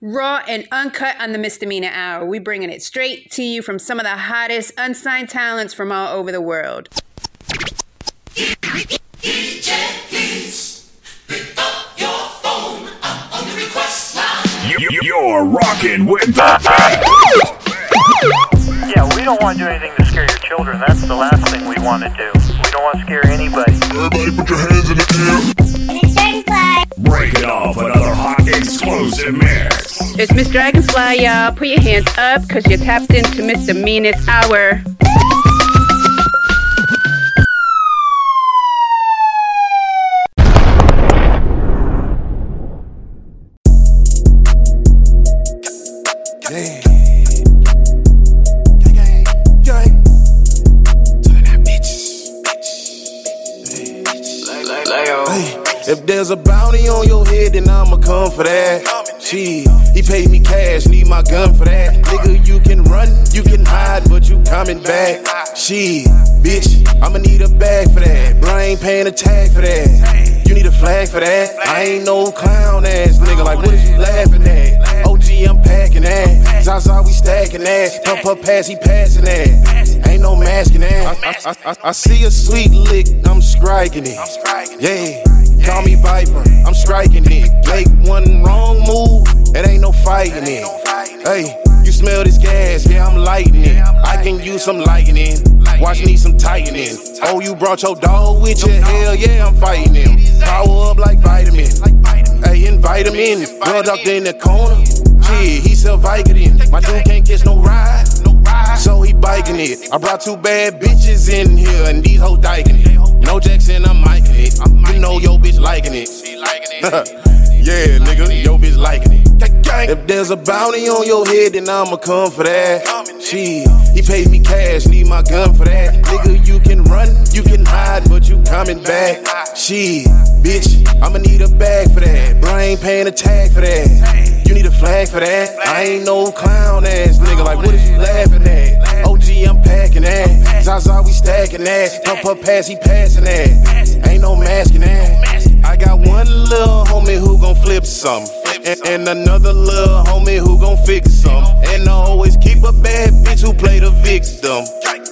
Raw and uncut on the Misdemeanor Hour. We bringing it straight to you from some of the hottest unsigned talents from all over the world. You- You're rocking with the Yeah, we don't want to do anything to scare your children. That's the last thing we want to do. We don't want to scare anybody. Everybody put your hands in the air. Breaking off another hot explosive mix. It's Miss Dragonfly, y'all. Put your hands up because you're tapped into Misdemeanor's Hour. For that. Shit, he paid me cash, need my gun for that. Nigga, you can run, you can hide, but you coming back. She, bitch, I'ma need a bag for that. Bro, I ain't paying a tag for that. You need a flag for that. I ain't no clown ass nigga, like what is you laughing at? OG, I'm packing that. Zaza, we stacking that. Pump up pass, he passing that. Ain't no masking that. I, I, I, I see a sweet lick, I'm striking it. Yeah, call me Viper, I'm striking it. Make one wrong move, it ain't no fighting it. Hey, you smell this gas, yeah, I'm lighting it. I can use some lightning. Watch need some tightening. Oh, you brought your dog with you? Hell yeah, I'm fighting him. Power up like vitamin. Hey, in vitamin. Well ducked in the corner. Gee, he sell Vicodin. My dude can't catch no ride. So he biking it. I brought two bad bitches in here and these hoes diking it. No Jackson, I'm miking it. You know your bitch liking it. yeah, nigga, your bitch liking it. If there's a bounty on your head, then I'ma come for that. Shit, he paid me cash, need my gun for that. Nigga, you can run, you can hide, but you coming back. Shit, bitch, I'ma need a bag for that. Bro, I ain't paying a tag for that. You need a flag for that. I ain't no clown ass nigga, like what is you laughing at? Oh, OG, I'm packing that. Zaza, we stacking that. Pump up pass, he passing that. Ain't no masking that. I got one little homie who gon' flip some. And, and another little homie who gon' fix some. And I always keep a bad bitch who play the victim.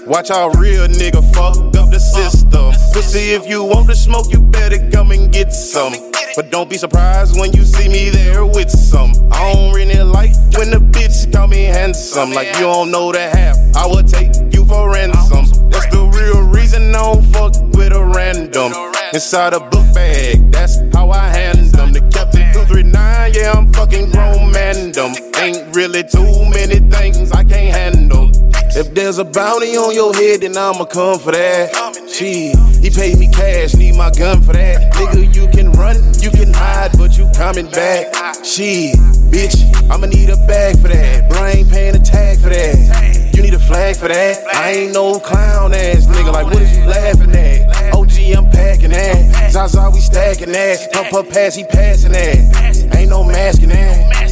Watch our real nigga fuck up the system. Pussy, if you want to smoke, you better come and get some. But don't be surprised when you see me there with some. I don't really like when the bitch call me handsome. Like you don't know the half. I will take you for ransom. That's the real reason I don't fuck with a random. Inside a book bag, that's how I handle them. The Captain 239, yeah, I'm fucking grown man. Ain't really too many things I can't handle. If there's a bounty on your head, then I'ma come for that. Shit, he paid me cash, need my gun for that. Nigga, you can run, you can hide, but you coming back. Shit, bitch, I'ma need a bag for that. Bro, I ain't paying a tag for that. You need a flag for that. I ain't no clown ass nigga, like what is you laughing at? OG, I'm packing that. Zaza, we stacking that. Pump up pass, he passing that. Ain't no masking that.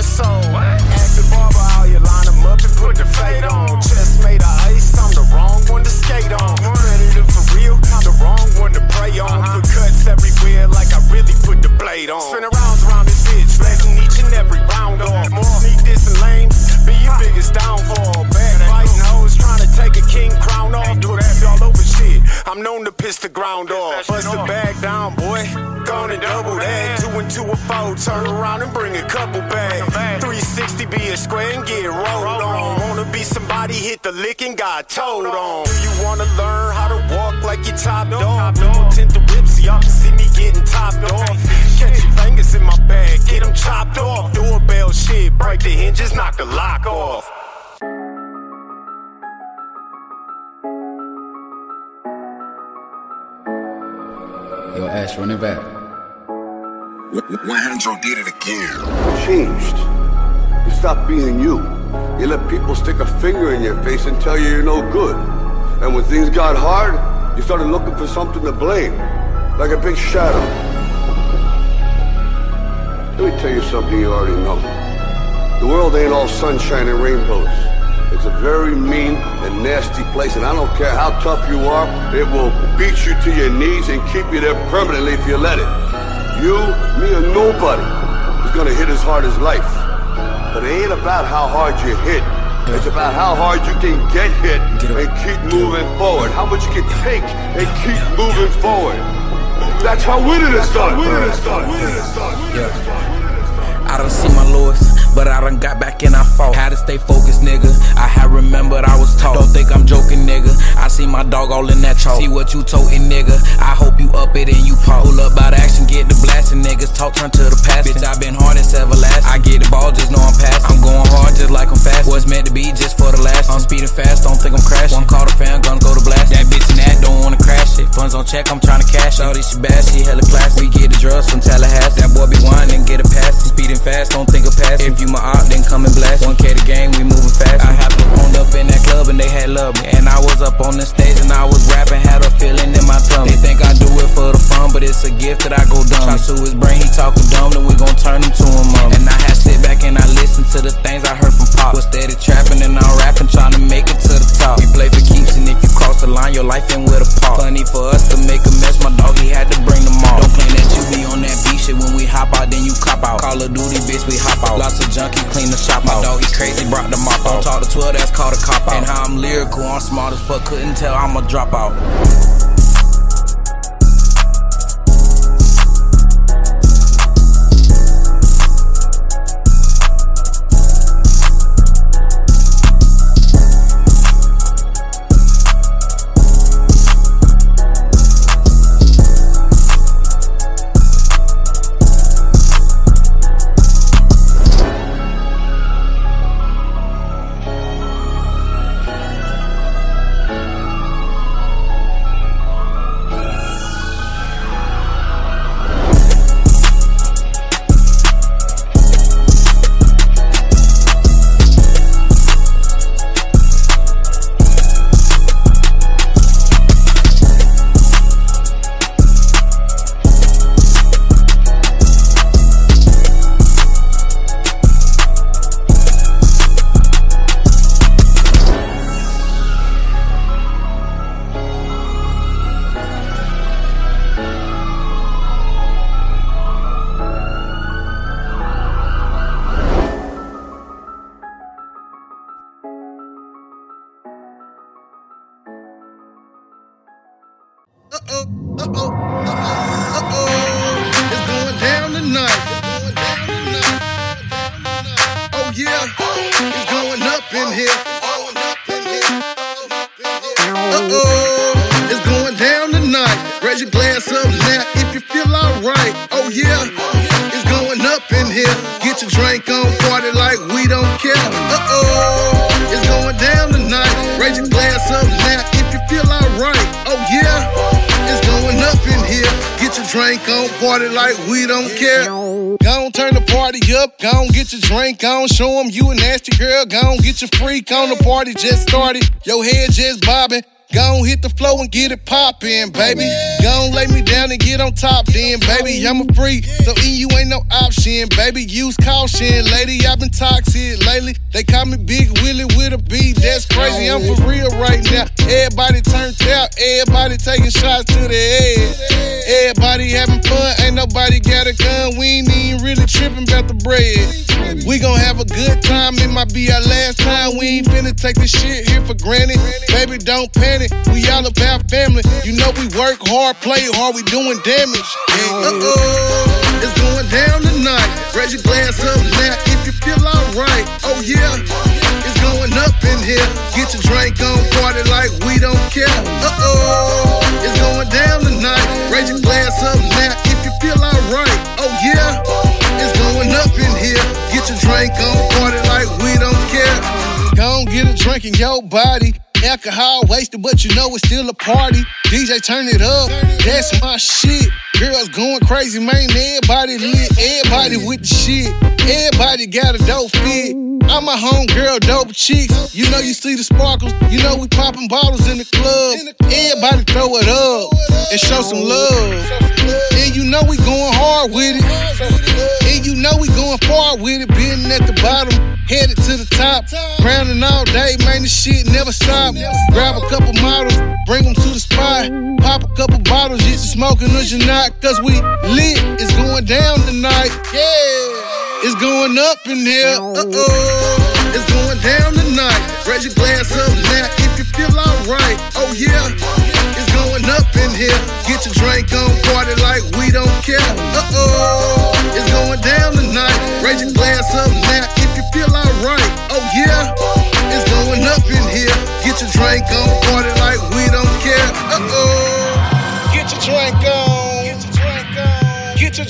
The soul. Got told on. Do you wanna learn how to walk like you top dog? Don't tint the whip so y'all can see me getting topped off. Catch your fingers in my bag, get them chopped off. Doorbell shit, break the hinges, knock the lock off. Yo, Ash, run it back. Juanjo did it again. changed. You stopped being you. You let people stick a finger in your face and tell you you're no good. And when things got hard, you started looking for something to blame. Like a big shadow. Let me tell you something you already know. The world ain't all sunshine and rainbows. It's a very mean and nasty place, and I don't care how tough you are, it will beat you to your knees and keep you there permanently if you let it. You, me, or nobody is gonna hit as hard as life. But it ain't about how hard you hit. It's about how hard you can get hit and keep moving forward. How much you can take and keep moving forward. That's how winning is done. Winning is done. Winning is done. I done seen my lowest, but I done got back and I fought. Had to stay focused, nigga. I had remembered I was taught. Don't think I'm joking, nigga. I see my dog all in that chalk. See what you toting, nigga. I hope you up it and you pop. Pull up by the action, get the blasting, niggas. Talk turn to the past. Bitch, I been hard as everlasting. I get the ball, just know I'm passing. I'm going hard just like I'm fast. What's meant to be just for the last. I'm speeding fast, don't think I'm crashing. One call the fan, gonna go to blast. That bitch and that don't wanna crash it. Funds on check, I'm trying to cash. All this shit bad, she hella classy. We get the drugs from Tallahassee. That boy be whining, get a pass. Speeding fast, don't think of pass. If you my op, then come and blast. 1K the game, we moving fast. I happened phoned up in that club and they had love me. And I was up on the stage and I was rapping, had a feeling in my tummy. They think I do it for the fun, but it's a gift that I go dumb. Try to his brain, he talking dumb, then we gon' turn him to a mum. And I had sit back and I listen to the things I heard from Pop. Was steady trapping and I'm rapping, trying to make it to the top. We play for keeps and if you cross the line, your life in with a pop. Funny for us to make a mess, my dog, he had to bring them all. Don't claim that you be on that beat shit when we hop out, then you cop out. Call of Duty, bitch, we hop out. Lots of junkie, clean the shop out. My dog, he crazy, brought the mop out. Don't talk to 12, that's called a cop out. And how I'm lyrical, I'm smart as fuck, couldn't tell I'm a dropout. On, show 'em you a nasty girl, gon' get your freak on. The party just started, your head just bobbing. Gon' hit the flow and get it poppin', baby. Gon' lay me down and get on top, then, baby. I'm a freak, so in you ain't no option, baby. Use caution, lady. I've been toxic lately. They call me Big Willie with a B. That's crazy. I'm for real right now. Everybody turned out, everybody taking shots to the head. Everybody having fun, ain't nobody got a gun. We ain't even really tripping about the bread. We gon' have a good time, it might be our last time. We ain't finna take this shit here for granted. Baby, don't panic. We all about family. You know we work hard, play hard, we doing damage. Yeah. Uh-oh, it's going down tonight. Raise your glass up now if you feel alright. Oh yeah, it's going up in here. Get your drink on, party like we don't care. Uh-oh, it's going down tonight. Raise your glass up now if you feel alright. Oh yeah, it's going up in here. Get your drink on, party like we don't care. Go get a drink in your body. Alcohol wasted, but you know it's still a party. DJ turn it up, that's my shit. Girls going crazy, man. Everybody lit, everybody with the shit. Everybody got a dope fit. I'm a home girl, dope chicks. You know you see the sparkles. You know we popping bottles in the club. Everybody throw it up and show some love. And you know we going hard with it. And you know we going far with it. Being at the bottom, headed to the top. Grounding all day, man. This shit never stop. Grab a couple models, bring them to the spot. Pop a couple bottles, get you smoking or you not. Cause we lit. It's going down tonight. Yeah. It's going up in here. Uh oh. It's going down tonight. Raise your glass up now if you feel alright. Oh yeah. It's going up in here. Get your drink on, party like we don't care. Uh oh. It's going down tonight. Raise your glass up now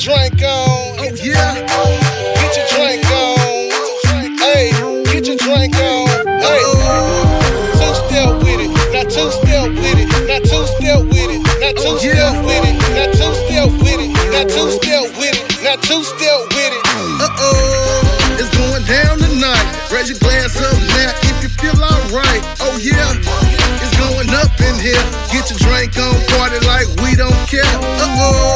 drink on. Oh yeah. Get your drink on. Hey, get your drink on. Hey. Two step with it. Now two step with it. Now two step with it. Now two step with it. Now two step with it. Now two step with it. Now two step with it. Uh oh. It's going down tonight. Raise your glass up now if you feel alright. Oh yeah. It's going up in here. Get your drink on, party like we don't care. Uh oh.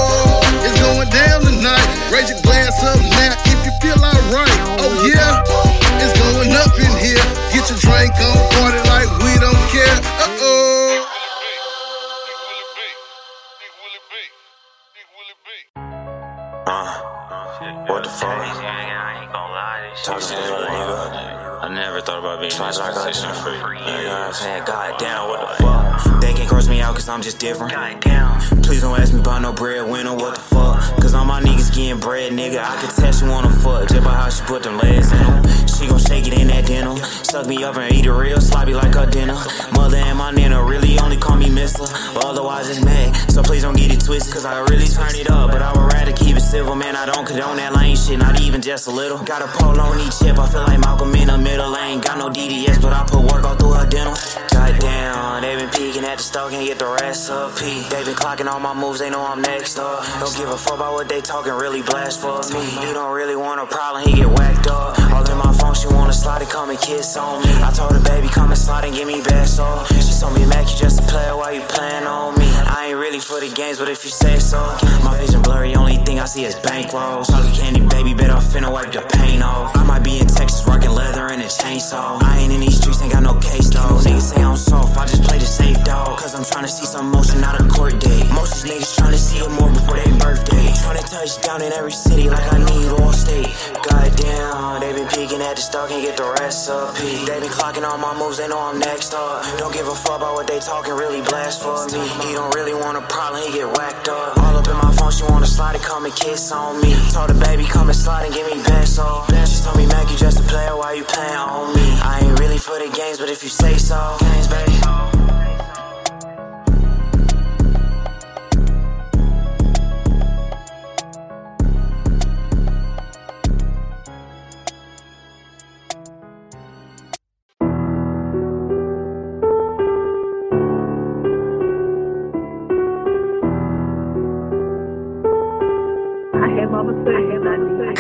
About being this position free. You know what I'm saying? God damn, what the fuck? They can't cross me out cause I'm just different. Please don't ask me about no breadwinner, what the fuck? Cause all my niggas getting bread, nigga. I can tell she wanna fuck just by how she put them legs in them. She gon' shake it in that denim. Suck me up and eat it real sloppy like her dinner. Mother and my nana really only call me mister. But otherwise it's mad. So please don't get it twisted. Cause I really turn it up. But I would rather keep it civil, man. I don't condone that lame shit, not even just a little. Got a pole on each hip. I feel like Malcolm in the middle. Ain't got no DDS, but I put work all through her dental. Goddamn, they been peeking at the store, can't get the recipe. They been clocking all my moves, they know I'm next up. Don't give a fuck about what they talking, really blast for me. You don't really want a problem, he get whacked up. All in my phone, she wanna slide and come and kiss on me. I told her, baby, come and slide and give me best off. She told me, Mac, you just a player while you playing on me. I for the games, but if you say so. My vision blurry, only thing I see is bankrolls. Talking candy, baby, better finna wipe the paint off. I might be in Texas rocking leather and a chainsaw. I ain't in these streets, ain't got no case though. Niggas say I'm soft, I just play the safe dog. Cause I'm tryna see some motion out of court date. Most of these niggas tryna see it more before their birthday. Tryna touch down in every city like I need all state. Goddamn, they been peeking at the stock can't get the recipe. They been clocking all my moves, they know I'm next up. Don't give a fuck about what they talking, really blast for me. He don't really want a problem, he get whacked up. All up in my phone, she wanna slide and come and kiss on me. Told the baby, come and slide and give me off. She told me, Mac, you just a player while you playing on me. I ain't really for the games, but if you say so, games, baby.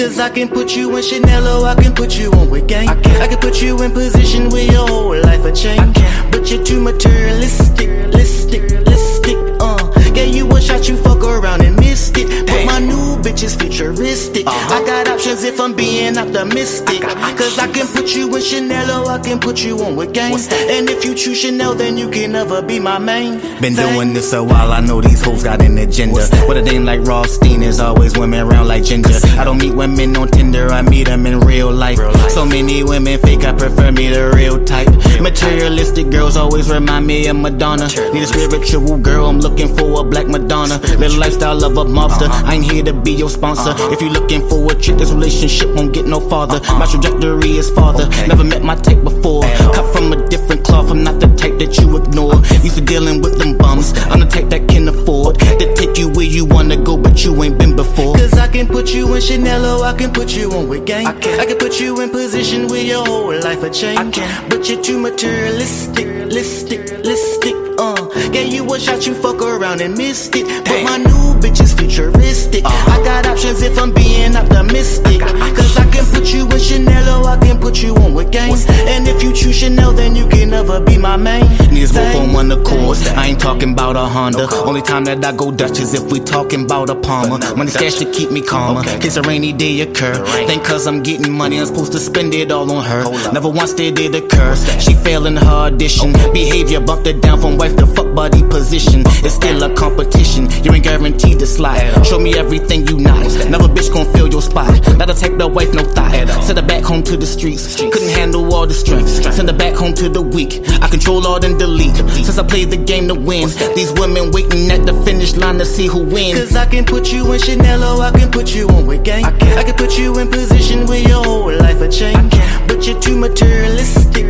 Cause I can put you in Chanel or I can put you on with gang. I can, I can put you in position where your whole life will change. But you're too materialistic, listic, listic, uh. Gave you a shot, you fuck around and missed it. But my new bitch is futuristic. Uh-huh. I got options if I'm being optimistic. Cause I can put you in Chanel or I can put you on with game. And if you choose Chanel, then you can never be my main. Been thing. doing this a while, I know these hoes got an agenda. What a name like Rothstein, is always women around like Ginger. I don't meet women on Tinder, I meet them in real life. So many women fake, I prefer me the real type. Materialistic girls always remind me of Madonna. Need a spiritual girl, I'm looking for a black Madonna. Little lifestyle of a mobster, I ain't here to be your sponsor. If you looking for a chick, this relationship won't get no farther. My trajectory is farther, never met my type before. Cut from a cloth, I'm not the type that you ignore. Used to dealing with them bums, I'm the type that can afford to take you where you wanna go, but you ain't been before. Cause I can put you in Chanel or I can put you on with game. I can, I can put you in position where your whole life will change. But you're too materialistic, listic, listic, uh. Gave you a shot, you fuck around and missed it. But my new bitch is futuristic. Uh-huh. I got options if I'm being optimistic. Cause I can put you in Chanel or I can put you on with game. And if you choose Chanel, then you can never be my main. Niggas both on one accord. I ain't talking about a Honda. Only time that I go Dutch is if we talking about a Palmer. Money stash to keep me calmer. Case a rainy day occur. Think cause I'm getting money, I'm supposed to spend it all on her. Never once did it occur. She failed in her audition. Behavior bumped her down from wife to fuck buddy position. It's still a competition. You ain't guaranteed to slide. Show me everything you not. Never bitch gon' fill your spot. Not a type the wife, no thought. Send her back home to the streets. Couldn't handle all the strength. Send her back home to the weak. I control all then delete. Since I played the game to win. These women waiting at the finish line to see who wins. Cause I can put you in Chanel or I can put you on with gang. I can, I can put you in position where your whole life will change. But you're too materialistic,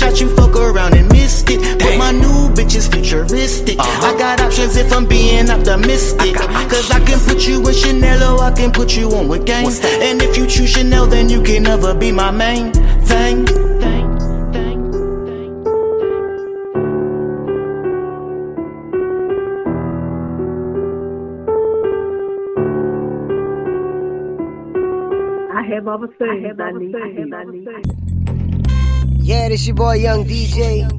shot, you fuck around and missed it. But my new bitch is futuristic. I got options if I'm being optimistic. Cause I can put you in Chanel or I can put you on with game. And if you choose Chanel, then you can never be my main thing. I have other things I need. I have other things. Yeah, this your boy Young DJ.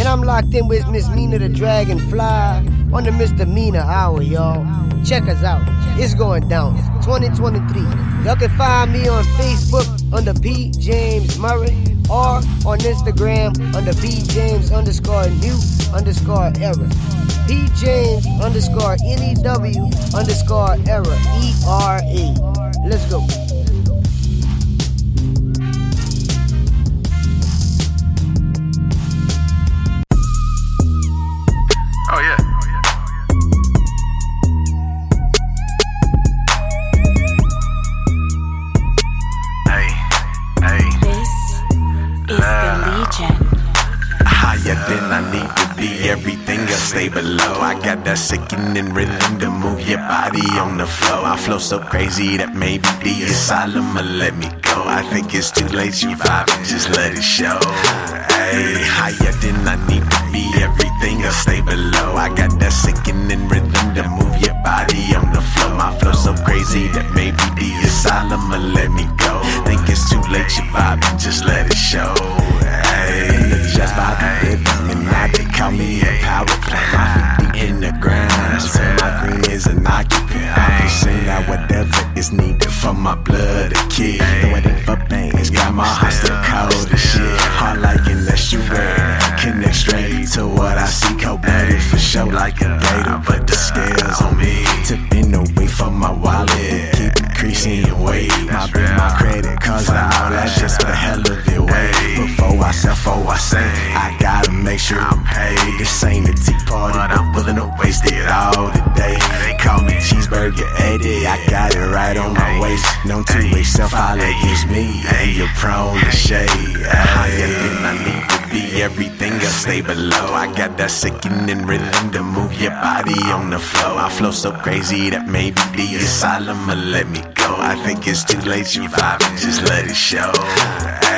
And I'm locked in with Miss Mina the Dragonfly on the Misdemeanor Hour, y'all. Check us out. It's going down. 2023. Y'all can find me on Facebook under P. James Murray or on Instagram under P. James underscore new underscore error. P. James underscore N-E-W underscore error. E-R-A. Let's go. That sickening rhythm to move your body on the floor. I flow so crazy that maybe the asylum will let me go. I think it's too late, you vibe and just let it show. Hey, higher than I need to be, everything else stay below. I got that sickening rhythm to move your body on the floor. My flow so crazy that maybe the asylum will let me go. Think it's too late, you vibe and just let it show. Hey, just by the rhythm, and now they call me a power plant. In the ground, so my green is an occupant. I sing out whatever is needed for my blood to kick. Though it ain't for bangs, got my heart still cold as shit. Hard like an estuary, connect straight to what I see. Cold blooded for show like a gator, but the scales on me. Tipping away from my wallet, keep increasing your weight. My my credit, cause I know that's just for the hell of it. Wait, I sell, before I say, I gotta make sure I'm paid. This ain't a tea party, but I'm willing to waste it all today. They call me cheeseburger Eddie, I got it right on my waist. Known to a self holler against me, hey, you're prone to shade. Higher than I need to be, everything else stay below. I got that sickening rhythm to move your body on the floor. I flow so crazy that maybe the asylum will let me go. I think it's too late, you vibe and just let it show.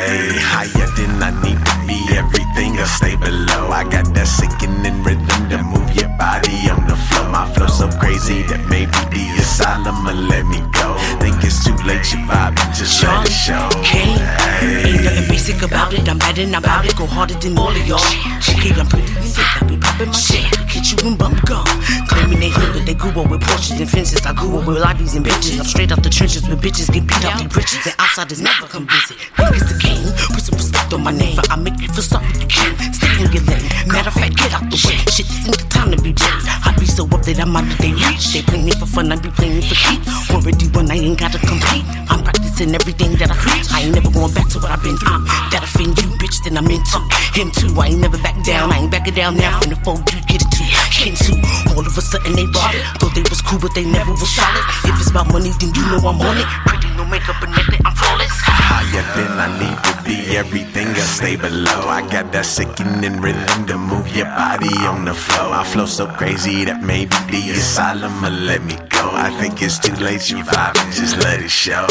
Hey, higher than I need to be, everything else stay below. I got that sickening rhythm to move your body on the floor. My flow so crazy that maybe the asylum or let me go. Think it's too late, you vibing, just let it show. King. Hey. Ain't nothing basic about it. I'm bad and I'm about it. Go harder than all of y'all. Okay, I'm pretty and thick. I be popping my shit. Hit you in bump gum. Claiming they hood, but they grew up with Porsches and fences. I grew up with lobbies and bitches. I'm straight out the trenches with bitches get beat up. They riches. The outsiders never come visit. Think it's the king. Put some respect on my name. I make you feel sorry you can. Stay in your lane. Matter of fact, get out the way. Shit, this ain't the time to be brave. So up that I'm out of their reach. They play me for fun, I be playing me for keep. Already won, I ain't gotta compete. I'm practicing everything that I preach. I ain't never going back to what I've been through. That offend you, bitch, then I'm into him too. I ain't never back down, I ain't backing down now. From the fold, you get it too. Kin too. All of a sudden they bought it. Thought they was cool, but they never was solid. If it's about money, then you know I'm on it. Pretty, no makeup, and nothing, I'm flawless. Higher than I need be, everything else stay below. I got that sickening rhythm to move your body on the floor. I flow so crazy that maybe the asylum will let me go. I think it's too late, you vibing, just let it show.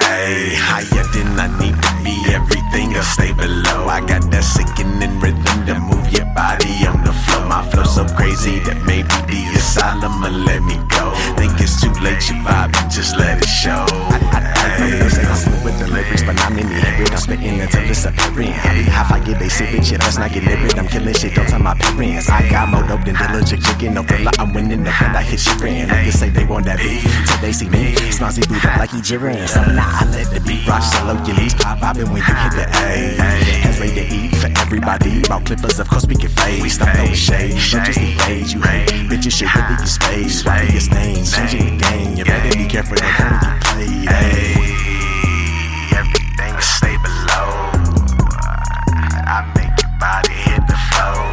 Hey, higher than I need to be, everything else stay below. I got that sickening rhythm to move your body on the floor. So crazy that maybe the asylum will let me go. Think it's too late, you vibing, just let it show. They say I'm smooth with the lyrics, but not many lyrics. I'm spitting until it's apparent. I be half I get they sip it, shit. Let's not get lyric. I'm killing shit, don't tell my parents. I got more dope than diligent chicken. No like I'm winning the gun. I hit shit ran. Niggas say they want that beat till they see me. Smarty boot up like he jittering. So now I let the beat rock solo. Your leaves pop poppin' when you hit the A. Hands ready to eat for everybody. About clippers, of course we can fade. We stop no shade. Just the you hate. Bitches should really get space. Swapping your stains, changing the game. You better be careful that game you play. Hey. Everything will stay below. I make your body hit the floor.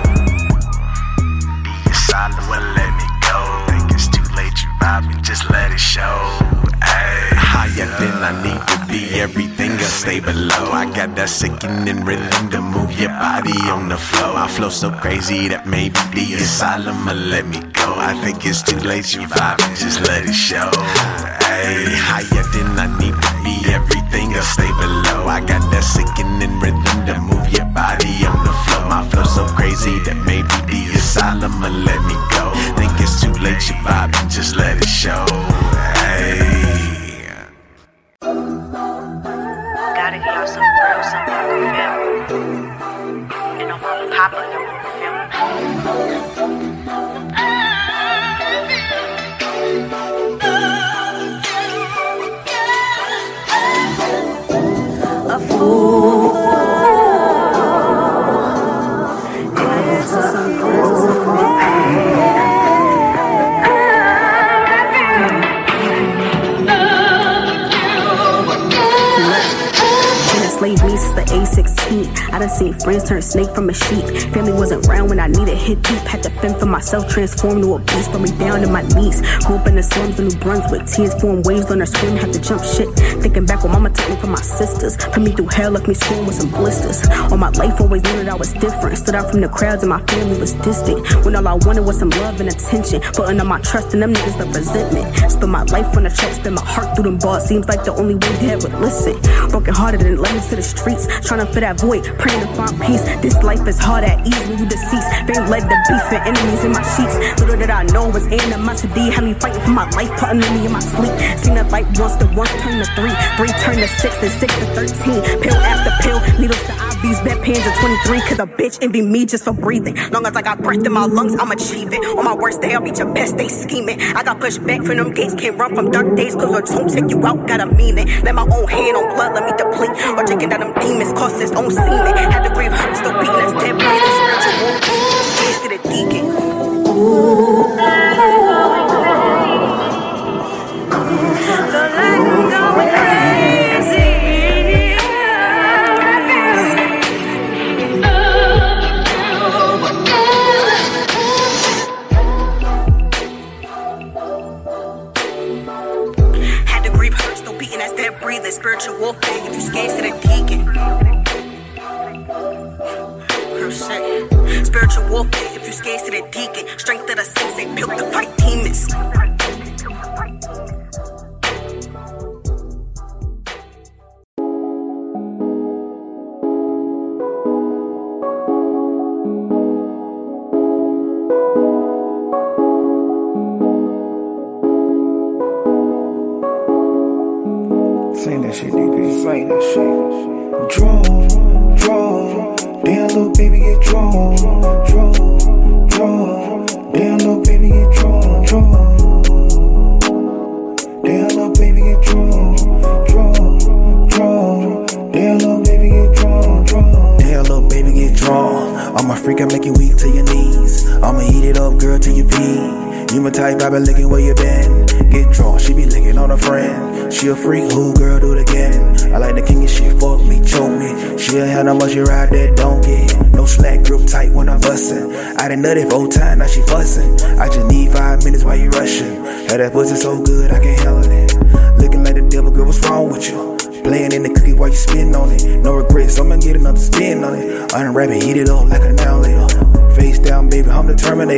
Be solid, well let me go. Think it's too late, you vibing, just let it show. Higher than I need to be, everything else stay below. I got that sickening rhythm to move your body on the floor. I flow so crazy that maybe the asylum will let me go. I think it's too late, you vibing, just let it show. Ay. Higher than I need to be, everything else stay below. I got that sickening rhythm to move your body on the floor. My flow so crazy that maybe the asylum will let me go. Think it's too late, you vibing, just let it show. Gotta get y'all some real something for them. And I'm since 16. I done seen friends turn snake from a sheep. Family wasn't around when I needed hit deep. Had to fend for myself, transform to a beast. Put me down to my knees. Grew up in the slums of New Brunswick. Tears form waves on her screen. Had to jump shit. Thinking back when mama took me from my sisters. Put me through hell, left me sworn with some blisters. All my life always knew that I was different. Stood out from the crowds and my family was distant. When all I wanted was some love and attention. Putting all my trust in them niggas, the resentment. Spent my life on the track, spent my heart through them bars. Seems like the only way dad would listen. Broken hearted and led me to the streets. Trying to fit that void, praying to find peace. This life is hard at ease when you deceased. Fame led to beef and enemies in my sheets. Little did I know was animosity. Had me fighting for my life, plotting on me in my sleep. Seen that light once to once turn to three. Three turn to six, and six to thirteen. Pill after pill, needles to IVs, bedpans to 23. Cause a bitch envy me just for breathing. Long as I got breath in my lungs, I'm achieving. On my worst day, I'll beat your best day scheming. I got pushed back from them gates, can't run from dark days. Cause words don't take you out, got a meaning. Let my own hand on blood, let me deplete. Or drinking down them demons, cost its own semen. Had the grave still beating us dead, breathing. Spiritual warfare, scared to deacon. Like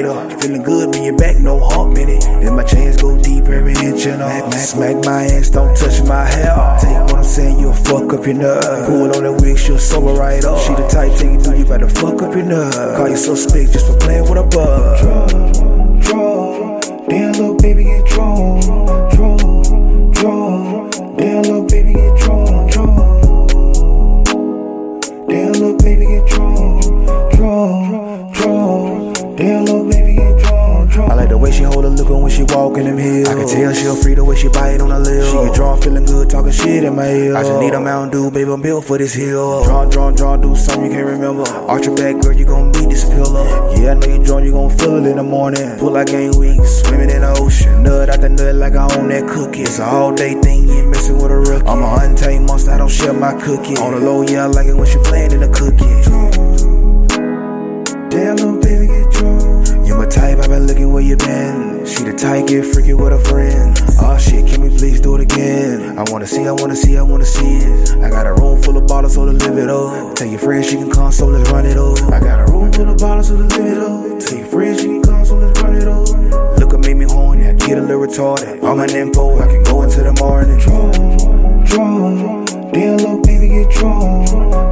Terminator. Feeling good when you're back, no in it. Then my chains go deep every inch and all. Smack my ass, don't touch my hair. Take what I'm saying, you'll fuck up your nerve. Pull on that wig, she'll sober right up. She the type, take it through, you better fuck up your nerve. Call you suspect just for playing with a bug. Draw, draw. Damn, little baby get drawn. When walk in them hills. I can tell she'll free the way she bite on her lip. She get drawn, feeling good, talking shit in my ear. I just need a Mountain Dew, baby, I'm built for this hill. Drawn, drawn, drawn, do something you can't remember. Arch your back, girl, you gon' beat this pillow. Yeah, I know you drawn, you gon' feel it in the morning. Pull like game week, swimming in the ocean. Nut out the nut like I own that cookie. It's a all day thing, you messing with a rookie. I'm a untamed monster, I don't share my cookie. On the low, yeah, I like it when she playin' in the cookie. Damn, little baby get drawn. You my type, I been looking where you been. Type, get freaky with a friend. Oh shit, can we please do it again? I wanna see, I wanna see, I wanna see it. I got a room full of bottles, so to live it up. Tell your friends she can so let's run it up. I got a room full of bottles, so to live it up. Tell your friends she can so let's run it up. Look at make me horny, I get a little retarded. I'm an info, I can go into the morning. Draw, draw. Damn, little baby get drawn.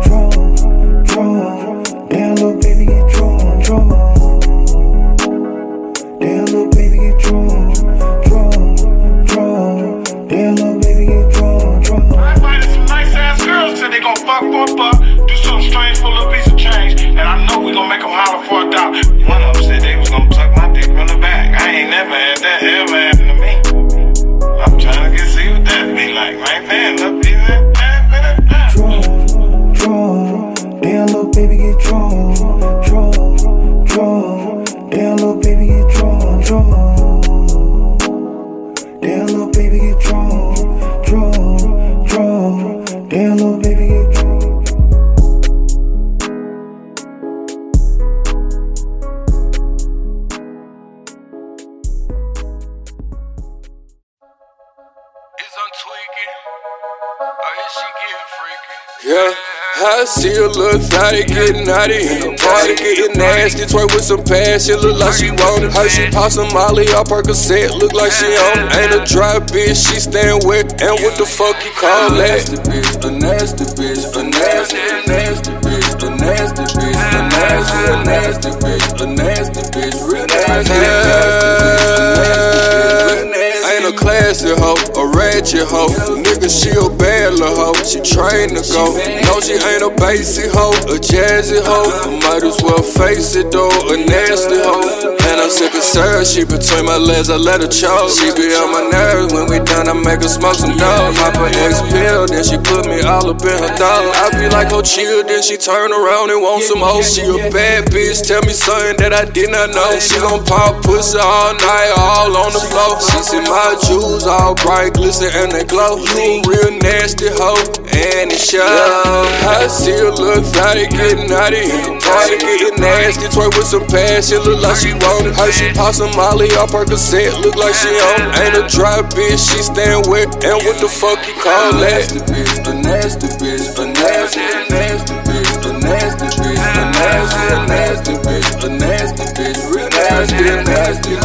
Do something strange for a piece of change, and I know we gon' make them holler for a dollar. One of them said they was gon' suck my dick from the back. I ain't never had that ever happen to me. I'm trying to get see what that be like, man. Man, look, piece getting naughty in the party, getting nasty. Twerk with some passion, look like she want it. How she pop some Molly off her cassette, look like she on it. Ain't a dry bitch, she stand wet. And what the fuck you call that? A nasty bitch, a nasty bitch, a nasty, a nasty bitch, a nasty bitch, a nasty, a nasty bitch, a nasty bitch, real nasty. Ain't a classy hoe, a ratchet hoe. Nigga, she a bad little hoe. She trained to go. No, she ain't a basic hoe, a jazzy hoe. Might as well face it though, a nasty hoe. And I'm sick of syrup, she between my legs, I let her choke. She be on my nerves when we done, I make her smoke some dope. Pop her X pill, then she put me all up in her dog. I be like, oh chill, then she turn around and want some hoe. She a bad bitch, tell me something that I did not know. She gon' pop pussy all night, all on the floor. She see my jewels all bright, glisten and they glow. You a real nasty hoe, and it show. I see a little thotty getting naughty in the party, getting nasty. Twerk with some passion, look like she want it. How she pop some Molly off her cassette, look like she on. Ain't a dry bitch, she stand wet. And what the fuck you call that? A nasty bitch, a nasty, bitch, a nasty nasty, a nasty bitch, a nasty bitch, real nasty, a nasty bitch, a nasty bitch, real nasty. ain't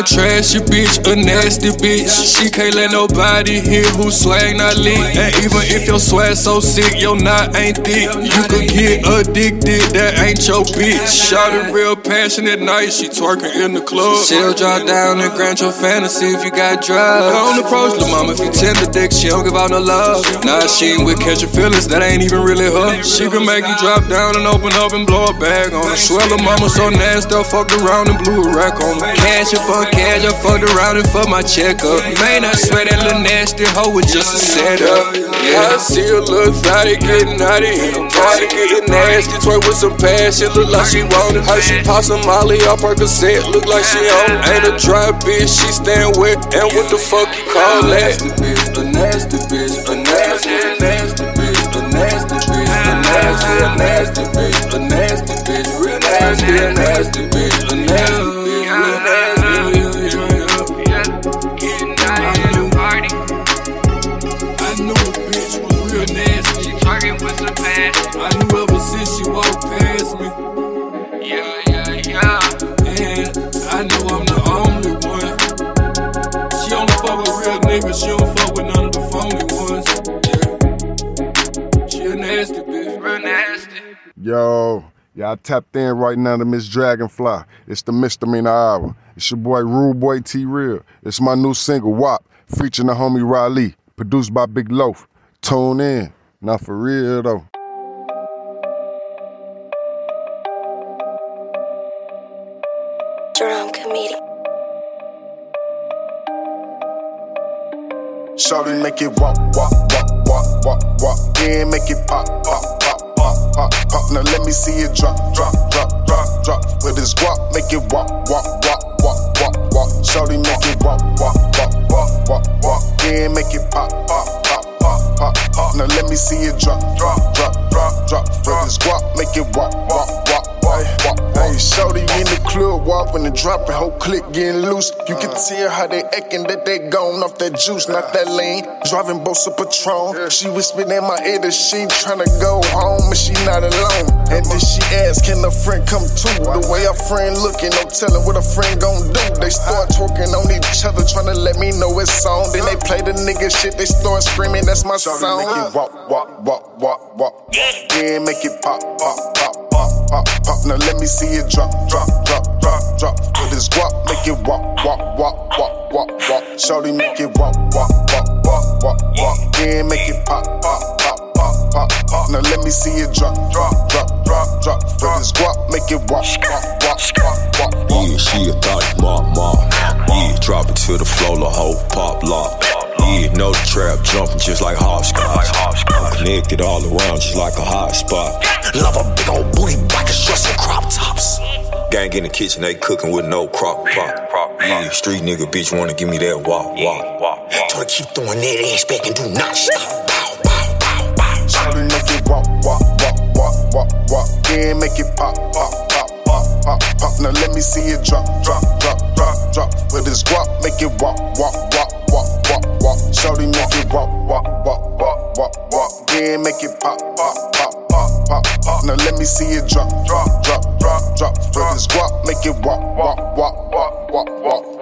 a trashy bitch, a nasty bitch. She can't let nobody hear who swag not lit. And even if your swag so sick, your knot ain't thick. You could get addicted, that ain't your bitch. Shot it real passionate night, she twerking in the club. She'll drop down and grant your fantasy if you got drugs. Don't approach the mama if you tender dick, she don't give out no love. Nah, she ain't with catching feelings, that ain't even really her. She can make you drop down and open up and blow a bag on her. Swear the mama so nasty, I fucked around and blew a rack on her. Cash it for cash, I fucked around and for my checkup. Man, I swear that little nasty hoe was just a setup. Yeah, I see a little thotty getting naughty in a party, getting nasty. Twerk with some passion, look like she want it. How she pop some Molly off her cassette, look like she on. Ain't a dry bitch, she stand wet. And what the fuck you call that? A nasty bitch, a nasty bitch, a nasty, a nasty bitch, a nasty bitch, a nasty, a nasty bitch, a nasty bitch, real nasty, a nasty bitch, a nasty I knew ever since she walked past me. Yeah, yeah, yeah. And I know I'm the only one. She only fuck with real niggas. She don't fuck with none of the phony ones. Yeah. She a nasty bitch. Real nasty. Yo, y'all tapped in right now to Miss Dragonfly. It's the Misdemeanor Hour. It's your boy Rude Boy T Real. It's my new single WAP, featuring the homie Riley, produced by Big Loaf. Tune in. Not for real though. Shorty make it walk, walk, walk, walk, walk, walk. Yeah, make it pop, pop, pop, pop, pop, pop. Now let me see it drop, drop, drop, drop, drop. With this guap, make it walk, walk, walk, walk, walk, walk. Shorty make it walk, walk, walk, walk, walk, walk. Yeah, make it pop, pop, pop, pop, pop, pop. Now let me see it drop, drop, drop, drop, drop. With this guap, make it walk, walk, walk, shorty in the club, walking and dropping, whole click getting loose. You can uh. tell how they acting that they gone off that juice, not that uh. lean. Driving boats of Patron. She whispering in my ear that she tryna go home and she not alone. And then she asked, can a friend come too? The way a friend looking, no telling what a friend gon' do. They start uh. talking on each other, tryna let me know it's on. Then they play the nigga shit, they start screaming, that's my song. Make it walk, walk, walk, walk, walk. Yeah, make it pop, pop, pop, pop, pop, pop. Now let me see it drop, drop, drop, drop, drop. With this guap, make it walk, walk, walk, walk, walk, walk. Shorty make it walk, walk, walk, walk, walk, walk. Yeah, make it pop, pop, pop, pop, pop, pop. Now let me see it drop, drop, drop, drop, drop. With this guap, make it walk, walk, walk, walk, walk. Yeah, she a thought mop, mop. Yeah, drop it to the floor, the whole pop lock. Yeah, the trap jumping just like hopscotch. I'm connected all around just like a hot spot. Love a big old booty, shorts and crop tops. Gang in the kitchen, they cooking with no crock pot. Yeah, street nigga bitch wanna give me that walk, walk. Tryna keep throwing that ass back and do not stop. Shorty make it walk, walk, walk, walk, walk, walk. Yeah, make it pop, pop, pop, pop, pop, pop. Now let me see it drop, drop, drop, drop, drop. With this guap, make it walk, walk, walk, walk, walk, walk. Shorty make it walk, walk, walk, walk, walk, walk. Yeah, make it pop, pop, pop, pop, pop, pop. Now let me see it drop, drop, drop, drop, drop. With this guap, make it walk, walk, walk, walk, walk, walk, walk, walk.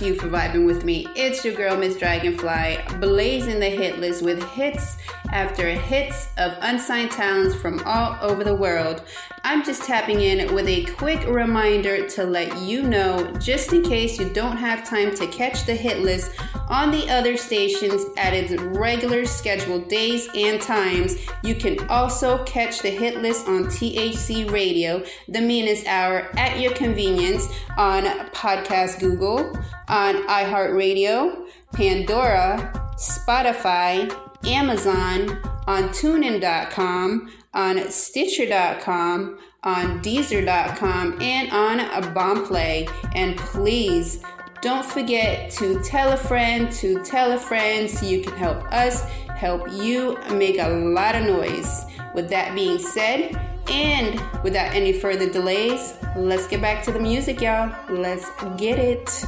You for vibing with me. It's your girl, Miss Dragonfly, blazing the hit list with hits after hits of unsigned talents from all over the world. I'm just tapping in with a quick reminder to let you know, just in case you don't have time to catch the hit list on the other stations at its regular scheduled days and times, you can also catch the hit list on THC Radio, the meanest hour, at your convenience on Podcast Google, on iHeartRadio, Pandora, Spotify, Amazon, on TuneIn.com, on Stitcher.com, on Deezer.com, and on Boomplay. And please don't forget to tell a friend to tell a friend so you can help us help you make a lot of noise. With that being said, and without any further delays, let's get back to the music, y'all. Let's get it.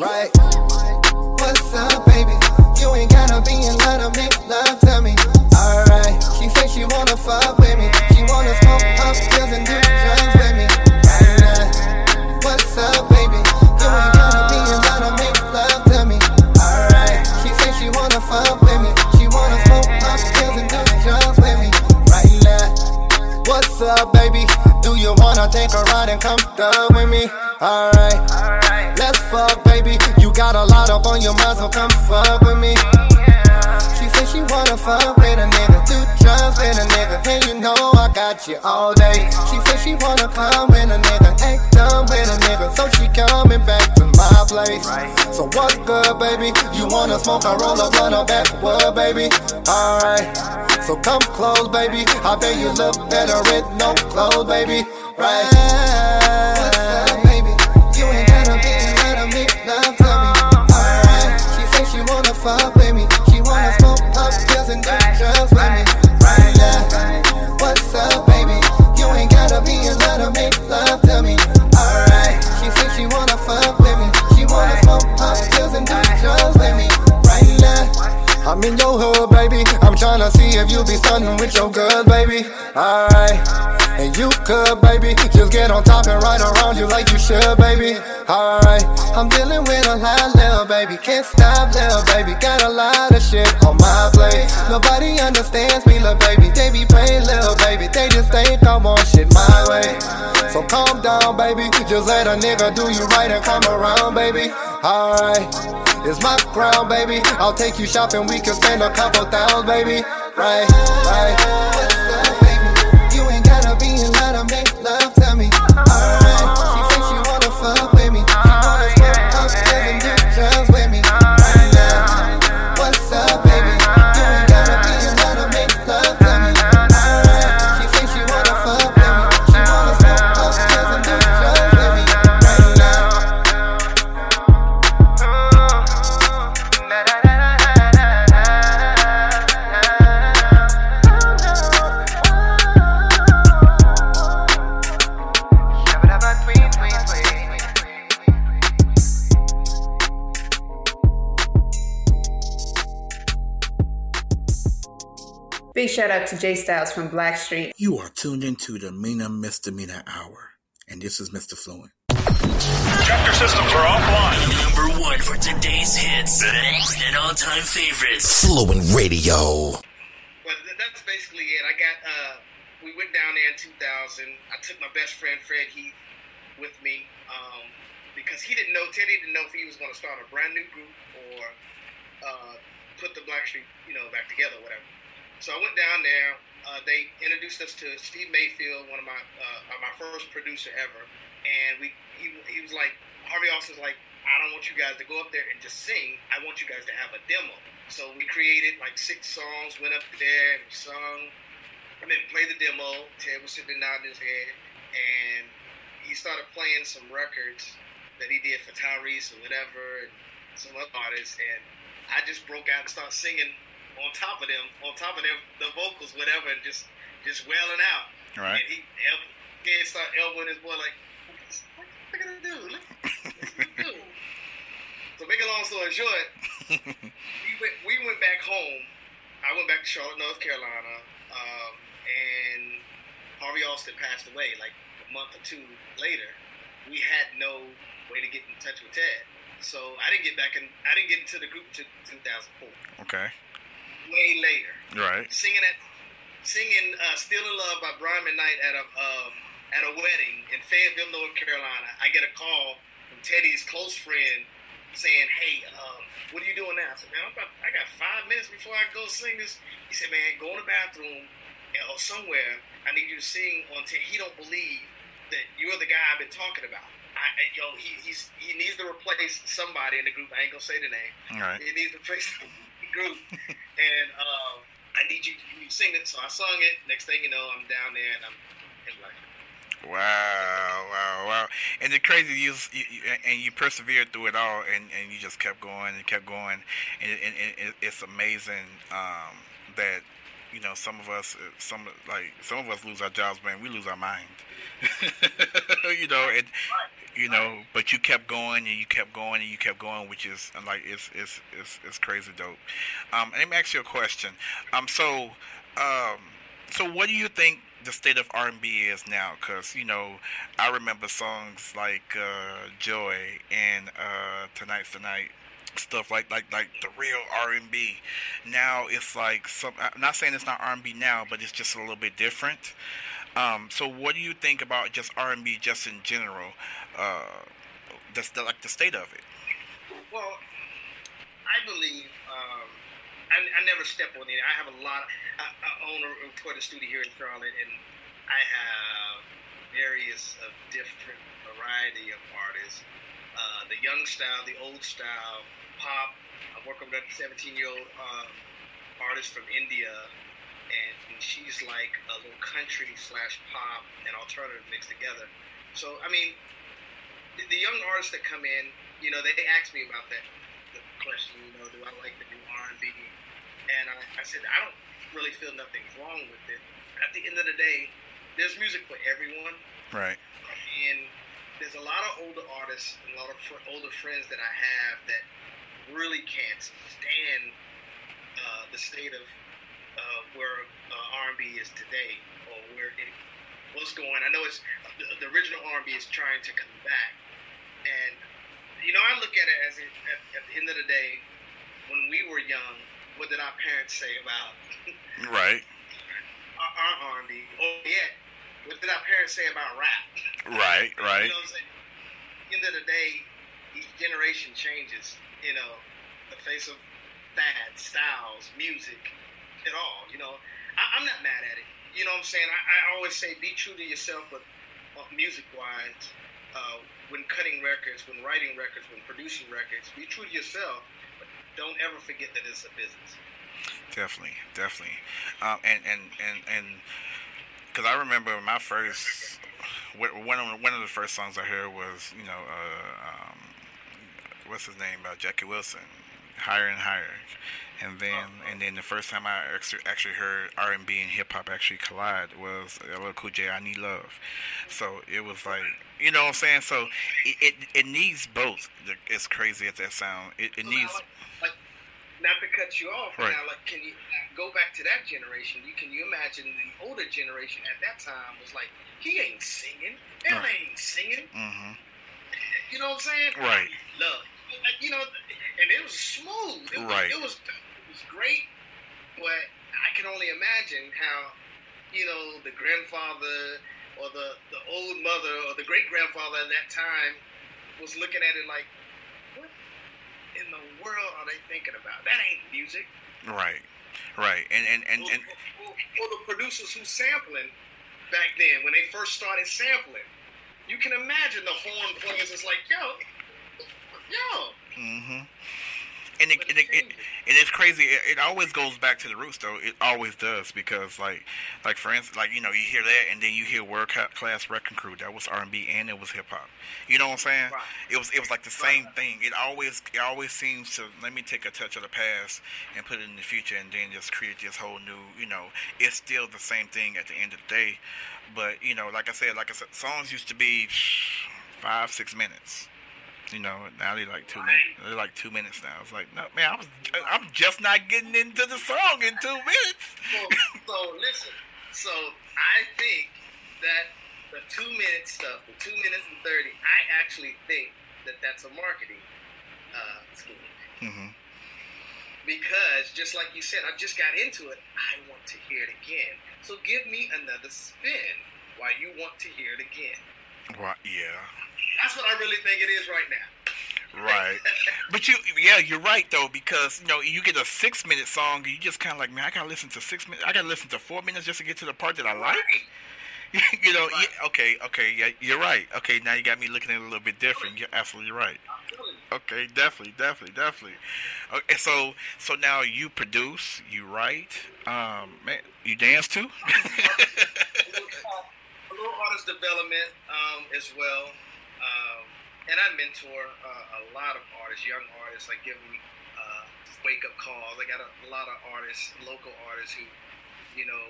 Right. What's up, baby? You ain't gotta be in line to make love to me. Alright. She say she wanna fuck with me. She wanna smoke up pills and do drugs with me. Right now. What's up, baby? You ain't gotta be in line to make love to me. Alright. She say she wanna fuck with me. She wanna smoke up pills and do drugs with me. Right now. What's up, baby? Do you wanna take a ride and come down with me? Alright. Fuck, baby. You got a lot up on your mind, so come fuck with me. She said she wanna fuck with a nigga, do drugs with a nigga. And you know I got you all day. She said she wanna come with a nigga, act done with a nigga. So she coming back to my place. So what's good, baby? You wanna smoke a roll up on a backwood, baby? Alright. So come close, baby. I bet you look better with no clothes, baby. Right. In your hood, baby. I'm tryna see if you be stunning with your girl, baby. Alright. And you could, baby. Just get on top and ride around you like you should, baby. Alright. I'm dealing with a lot, little baby. Can't stop, little baby. Got a lot of shit on my plate. Nobody understands me, little baby. They be praying, little baby. They just think I want shit my way. So calm down, baby. Just let a nigga do you right and come around, baby. Alright. It's my crown, baby. I'll take you shopping. We can spend a couple thousand, baby. Right, right. Shout out to Jay Styles from Blackstreet. You are tuned into the Mina Misdemeanor Hour, and this is Mr. Fluent. Chapter systems are offline. Number one for today's hits and all-time favorites. Fluent Radio. But th- that's basically it. I got, uh, we went down there in 2000. I took my best friend Fred Heath with me um, because he didn't know, Teddy didn't know if he was going to start a brand new group or uh, put the Blackstreet, you know, back together, whatever. So I went down there. Uh, they introduced us to Steve Mayfield, one of my uh, my first producer ever, and we he, he was like Harvey Austin's like I don't want you guys to go up there and just sing. I want you guys to have a demo. So we created like six songs, went up there and sung, and then played the demo. Ted was sitting nodding his head, and he started playing some records that he did for Tyrese or whatever, and some other artists, and I just broke out and started singing on top of them, on top of them, the vocals, whatever, and just just wailing out. Right. And he, el- he started elbowing his boy like, what, can I do? Look, what's he do? So make a long story short, we went we went back home. I went back to Charlotte, North Carolina, um, and Harvey Austin passed away like a month or two later. We had no way to get in touch with Ted, so I didn't get back in. I didn't get into the group until 2004 Okay. Way later. Right. Singing at singing uh, "Still in Love" by Brian McKnight at a um, at a wedding in Fayetteville, North Carolina. I get a call from Teddy's close friend saying, "Hey, um, what are you doing now?" I said, "Man, I'm about, I got five minutes before I go sing this." He said, "Man, go in the bathroom or somewhere. I need you to sing on. T- he don't believe that you're the guy I've been talking about." I, yo, he he's he needs to replace somebody in the group. I ain't gonna say the name. All right. He needs to replace the group, and um, I need you to sing it. So I sung it. Next thing you know, I'm down there and I'm, like. Wow, wow, wow! And the crazy, you, you and you persevered through it all, and, and you just kept going and kept going, and, and, and it's amazing um, that you know some of us, uh, some like some of us lose our jobs, man. We lose our mind, you know, and you know, but you kept going and you kept going and you kept going, which is like it's it's it's, it's crazy dope. Um, let me ask you a question. Um, so um, so what do you think? the state of R&B is now because you know I remember songs like uh, Joy and uh, Tonight's the Night stuff like like like the real R&B now it's like some I'm not saying it's not R&B now but it's just a little bit different um, so what do you think about just R&B just in general uh, that's the, like the state of it well I believe um, I, I never step on it. I have a lot. I, I own a recording studio here in Charlotte, and I have various of different variety of artists. Uh, the young style, the old style, pop. I'm working with a 17 year old um, artist from India, and, she's like a little country slash pop and alternative mixed together. So I mean, the, the young artists that come in, you know, they ask me about that the question, you know, do I like the new R&B? And I, I said, I don't really feel nothing's wrong with it. At the end of the day, there's music for everyone. Right. And there's a lot of older artists and a lot of fr- older friends that I have that really can't stand uh, the state of uh, where uh, R&B is today or where it what's going. I know it's the, the original R&B is trying to come back, and you know I look at it as it, at, at the end of the day, when we were young, what did our parents say about right our, our R&B? Or yet, what did our parents say about rap? Right, right. You know what I'm saying? At the end of the day, each generation changes. You know, the face of fads, styles, music, at all. You know, I, I'm not mad at it. You know what I'm saying? I, I always say be true to yourself, but music wise, uh, when cutting records, when writing records, when producing records, be true to yourself, but don't ever forget that it's a business. Definitely, definitely, um, and and and and because I remember my first one of one of the first songs I heard was you know uh, um, what's his name uh, Jackie Wilson, higher and higher, and then and then the first time I actually heard R and B and hip hop actually collide was LL Cool J I Need Love, so it was like you know what I'm saying. So it it, it needs both. As crazy as that sound, it, it needs. Like, like, not to cut you off, right. now, like, can you go back to that generation? You can you imagine the older generation at that time was like, he ain't singing, that Right. ain't singing. Mm-hmm. You know what I'm saying? Right. Love, like, you know, and it was smooth. It was, Right. It was it was great, but I can only imagine how, you know, the grandfather or the the old mother or the great grandfather at that time was looking at it like, what in the world are they thinking about? That ain't music. Right, right, and and and, and Or, or the producers who sampling back then when they first started sampling, you can imagine the horn players is like, yo, yo. hmm And it, and, it, it, and it's crazy. It, it always goes back to the roots, though. It always does because, like, like for instance, like you know, you hear that, and then you hear World Class Wrecking Crew. That was R and B, and it was hip hop. You know what I'm saying? It was it was like the same thing. It always it always seems to let me take a touch of the past and put it in the future, and then just create this whole new. You know, it's still the same thing at the end of the day, but you know, like I said, like I said, songs used to be five six minutes. You know, now they like two minutes. They're like two minutes now. It's like, no, man, I was, I'm just not getting into the song in two minutes. So, so listen. So I think that the two minute stuff, the two minutes and thirty, I actually think that that's a marketing uh, scheme. Mm-hmm. Because just like you said, I just got into it. I want to hear it again. So give me another spin while you want to hear it again. Right? Yeah. That's what I really think it is right now. Right. but you, yeah, you're right though because you know you get a six minute song, you just kind of like, man, I gotta listen to six minutes. I gotta listen to four minutes just to get to the part that I like. you know, yeah, okay, okay, yeah, you're right. Okay, now you got me looking at it a little bit different. You're absolutely right. Okay, definitely, definitely, definitely. Okay, so so now you produce, you write, um, man, you dance too. a little artist development um, as well. Um, and I mentor uh, a lot of artists, young artists. I give them uh, wake up calls. I got a, a lot of artists, local artists who, you know,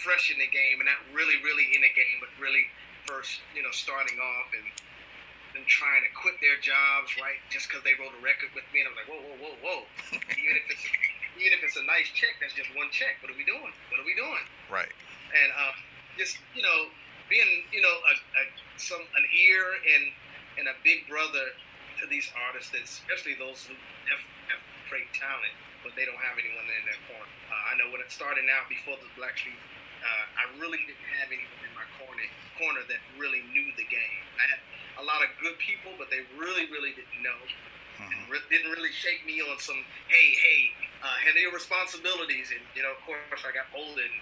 fresh in the game and not really, really in the game, but really first, you know, starting off and then trying to quit their jobs, right? Just because they wrote a record with me, and I'm like, whoa, whoa, whoa, whoa. even if it's even if it's a nice check, that's just one check. What are we doing? What are we doing? Right. And um, just you know, being you know a, a some an ear and and a big brother to these artists, especially those who have, have great talent, but they don't have anyone in their corner. Uh, I know when it started out before the Blackstreet, uh, I really didn't have anyone in my corner corner that really knew the game. I had a lot of good people, but they really, really didn't know. And re- didn't really shake me on some, hey, hey, uh, had their responsibilities, and you know, of course, I got old and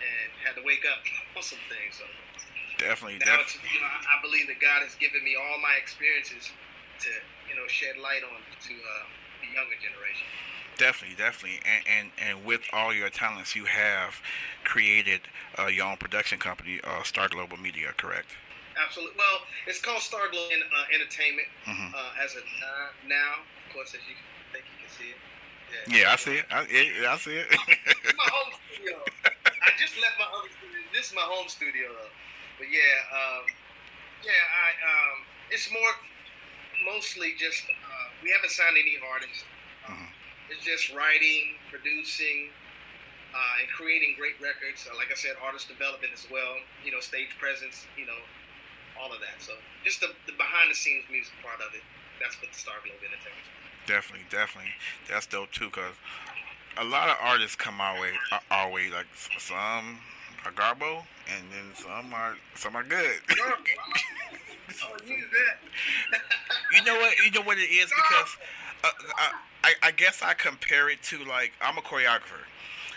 and had to wake up on some things. So Definitely, now definitely. it's, you know, I I believe that God has given me all my experiences to you know shed light on to uh, the younger generation. Definitely, definitely, and, and and with all your talents, you have created uh, your own production company, uh, Star Global Media, correct? Absolutely. Well, it's called Star Glow in, uh, Entertainment Mhm. uh, as a uh, now. Of course, as you think you can see it. Yeah, I see it. I, yeah, I see it. My studio. I just left my other studio. This is my home studio, though. But yeah, um, yeah, I um, it's more mostly just uh, we haven't signed any artists. Um, It's just writing, producing, uh, and creating great records. Uh, like I said, artist development as well. You know, stage presence. You know, all of that. So just the, the behind the scenes music part of it. That's what the Star Globe Entertainment. definitely, definitely. That's dope too, cause a lot of artists come our way, uh, our way. Like some are garbo, and then some are some are good. oh, you know what? You know what it is because uh, I, I I guess I compare it to like I'm a choreographer.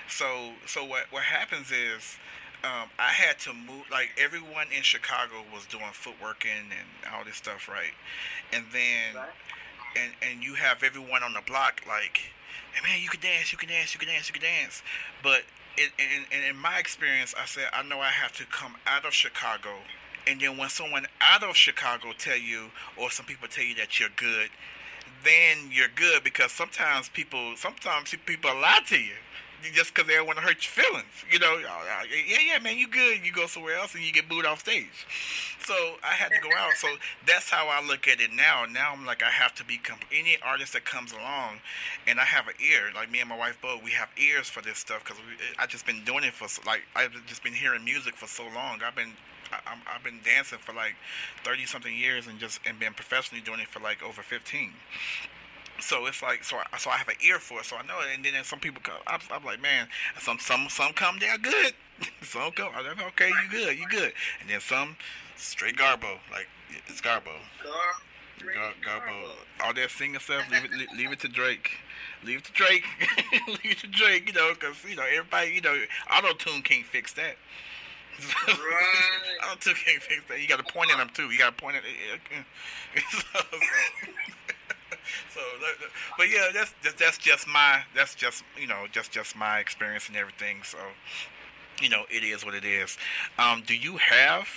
So so what what happens is um, I had to move like everyone in Chicago was doing footworking and all this stuff, right? And then and and you have everyone on the block like, hey man, you can dance, you can dance, you can dance, you can dance. But in, in, in my experience, I said I know I have to come out of Chicago, and then when someone out of Chicago tell you, or some people tell you that you're good, then you're good because sometimes people sometimes people lie to you just because they want to hurt your feelings. You know, yeah, yeah, man, you good. You go somewhere else and you get booed off stage. So I had to go out. So that's how I look at it now. Now I'm like, I have to become any artist that comes along, and I have an ear. Like me and my wife both, we have ears for this stuff because I just been doing it for like I've just been hearing music for so long. I've been I'm, I've been dancing for like thirty something years and just and been professionally doing it for like over fifteen. So it's like so I, so I have an ear for it, so I know it. And then some people come, I'm, I'm like, man, some some some come they're good, some come, I'm like, okay, you good, you good. And then some straight garbo, like it's garbo, Gar, garbo. All that singing stuff, leave it leave, it to Drake, leave it to Drake, leave it to Drake. You know, because you know everybody, you know, auto tune can't fix that. Right. auto tune can't fix that. You got to point at them too. You got to point at. Eh, eh, eh. so, so, so but yeah, that's that's- just my that's just you know just just my experience and everything. So you know it is what it is. Um, do you have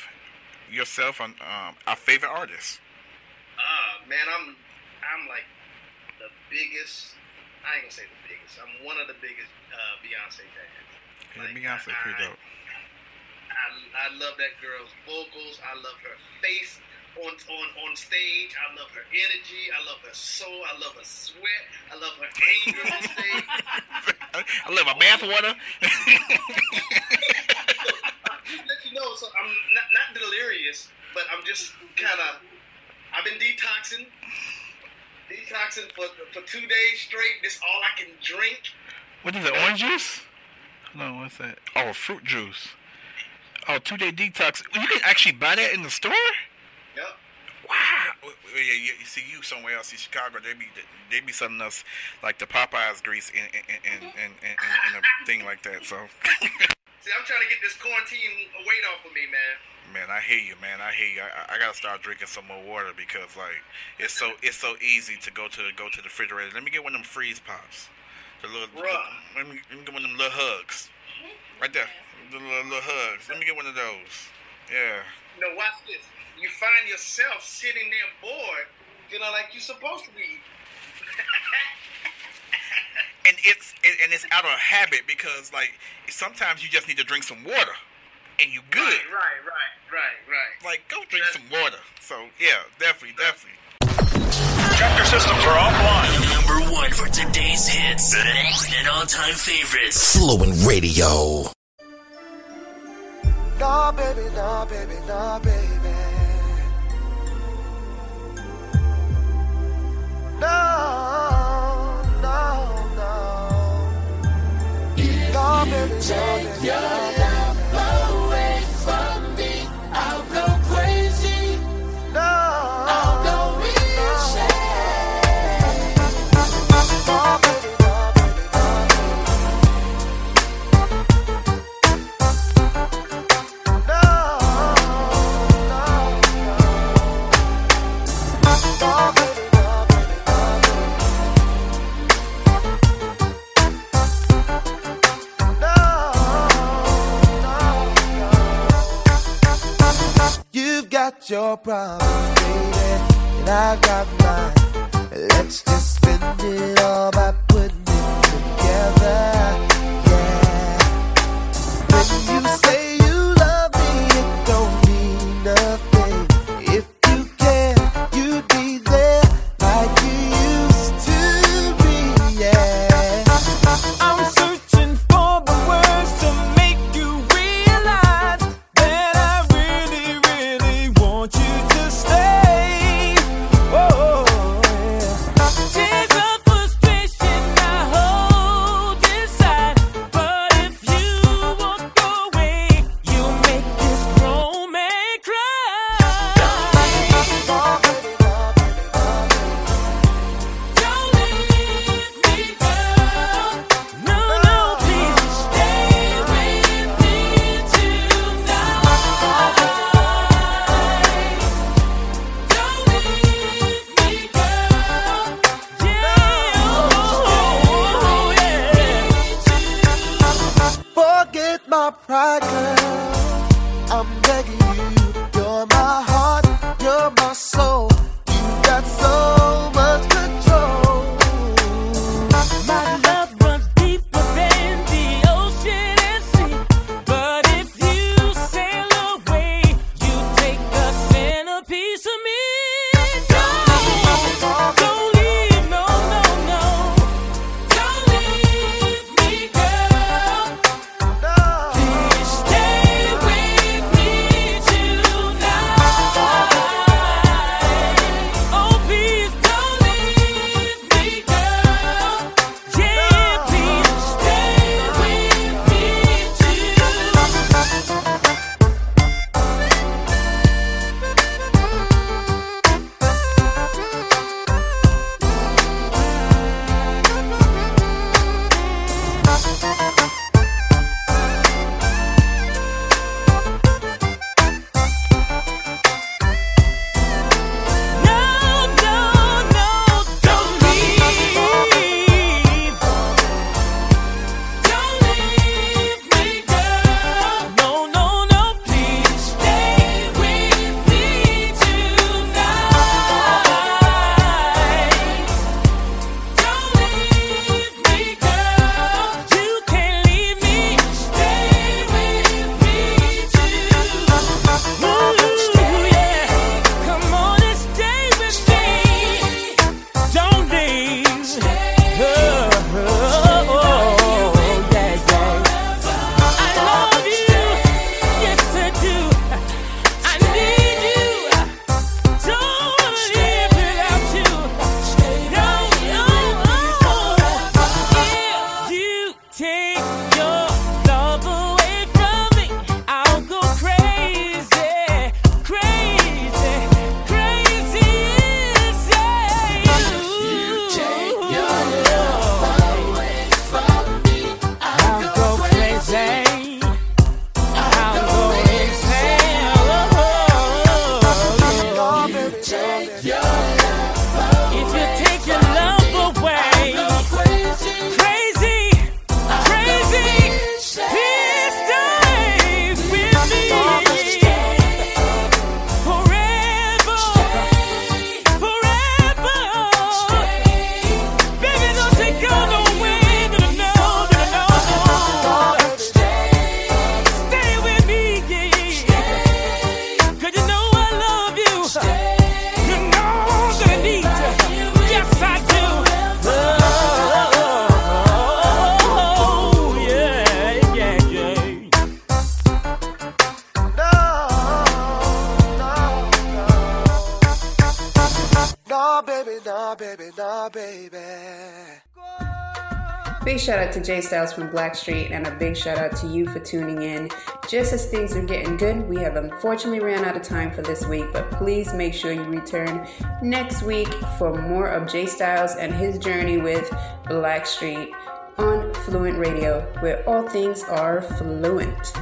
yourself an, um, a favorite artist? Ah, man, I'm I'm like the biggest. I ain't gonna say the biggest. I'm one of the biggest uh, Beyonce fans. Yeah, Beyonce pretty dope. I, I love that girl's vocals. I love her face on on on stage. I love her energy. I love her soul. I love her sweat. I love her anger on stage. I love my bath water. let you know, so I'm not, not delirious, but I'm just kind of. I've been detoxing, detoxing for for two days straight. This all I can drink. What is it? Orange juice? No, what's that? Oh, fruit juice. Oh, two day detox. You can actually buy that in the store. Yep. Wow. Yeah, yeah, you see, you somewhere else in Chicago, they be they be selling us like the Popeyes grease in in in in, in, in, in a thing like that. So See, I'm trying to get this quarantine weight off of me, man. Man, I hear you, man. I hear you. I, I gotta start drinking some more water because like it's so it's so easy to go to go to the refrigerator. Let me get one of them freeze pops. The little, the, let, me, let me get one of them little hugs. Right there, the little, little hugs. Let me get one of those. Yeah. No, watch this. You find yourself sitting there bored, feeling like you're supposed to be. and it's and it's out of habit because like sometimes you just need to drink some water and you good. Right, right, right, right. right. Like go drink some water. So yeah, definitely, definitely. Chapter systems are offline. Number one for today's hits and all-time favorites. Fluent Radio. No, baby, no, baby, no, baby. No, no, no. No, baby, no, baby, Styles from Blackstreet, and a big shout out to you for tuning in. Just as things are getting good, we have unfortunately ran out of time for this week, but please make sure you return next week for more of Jay Styles and his journey with Blackstreet on Fluent Radio, where all things are fluent.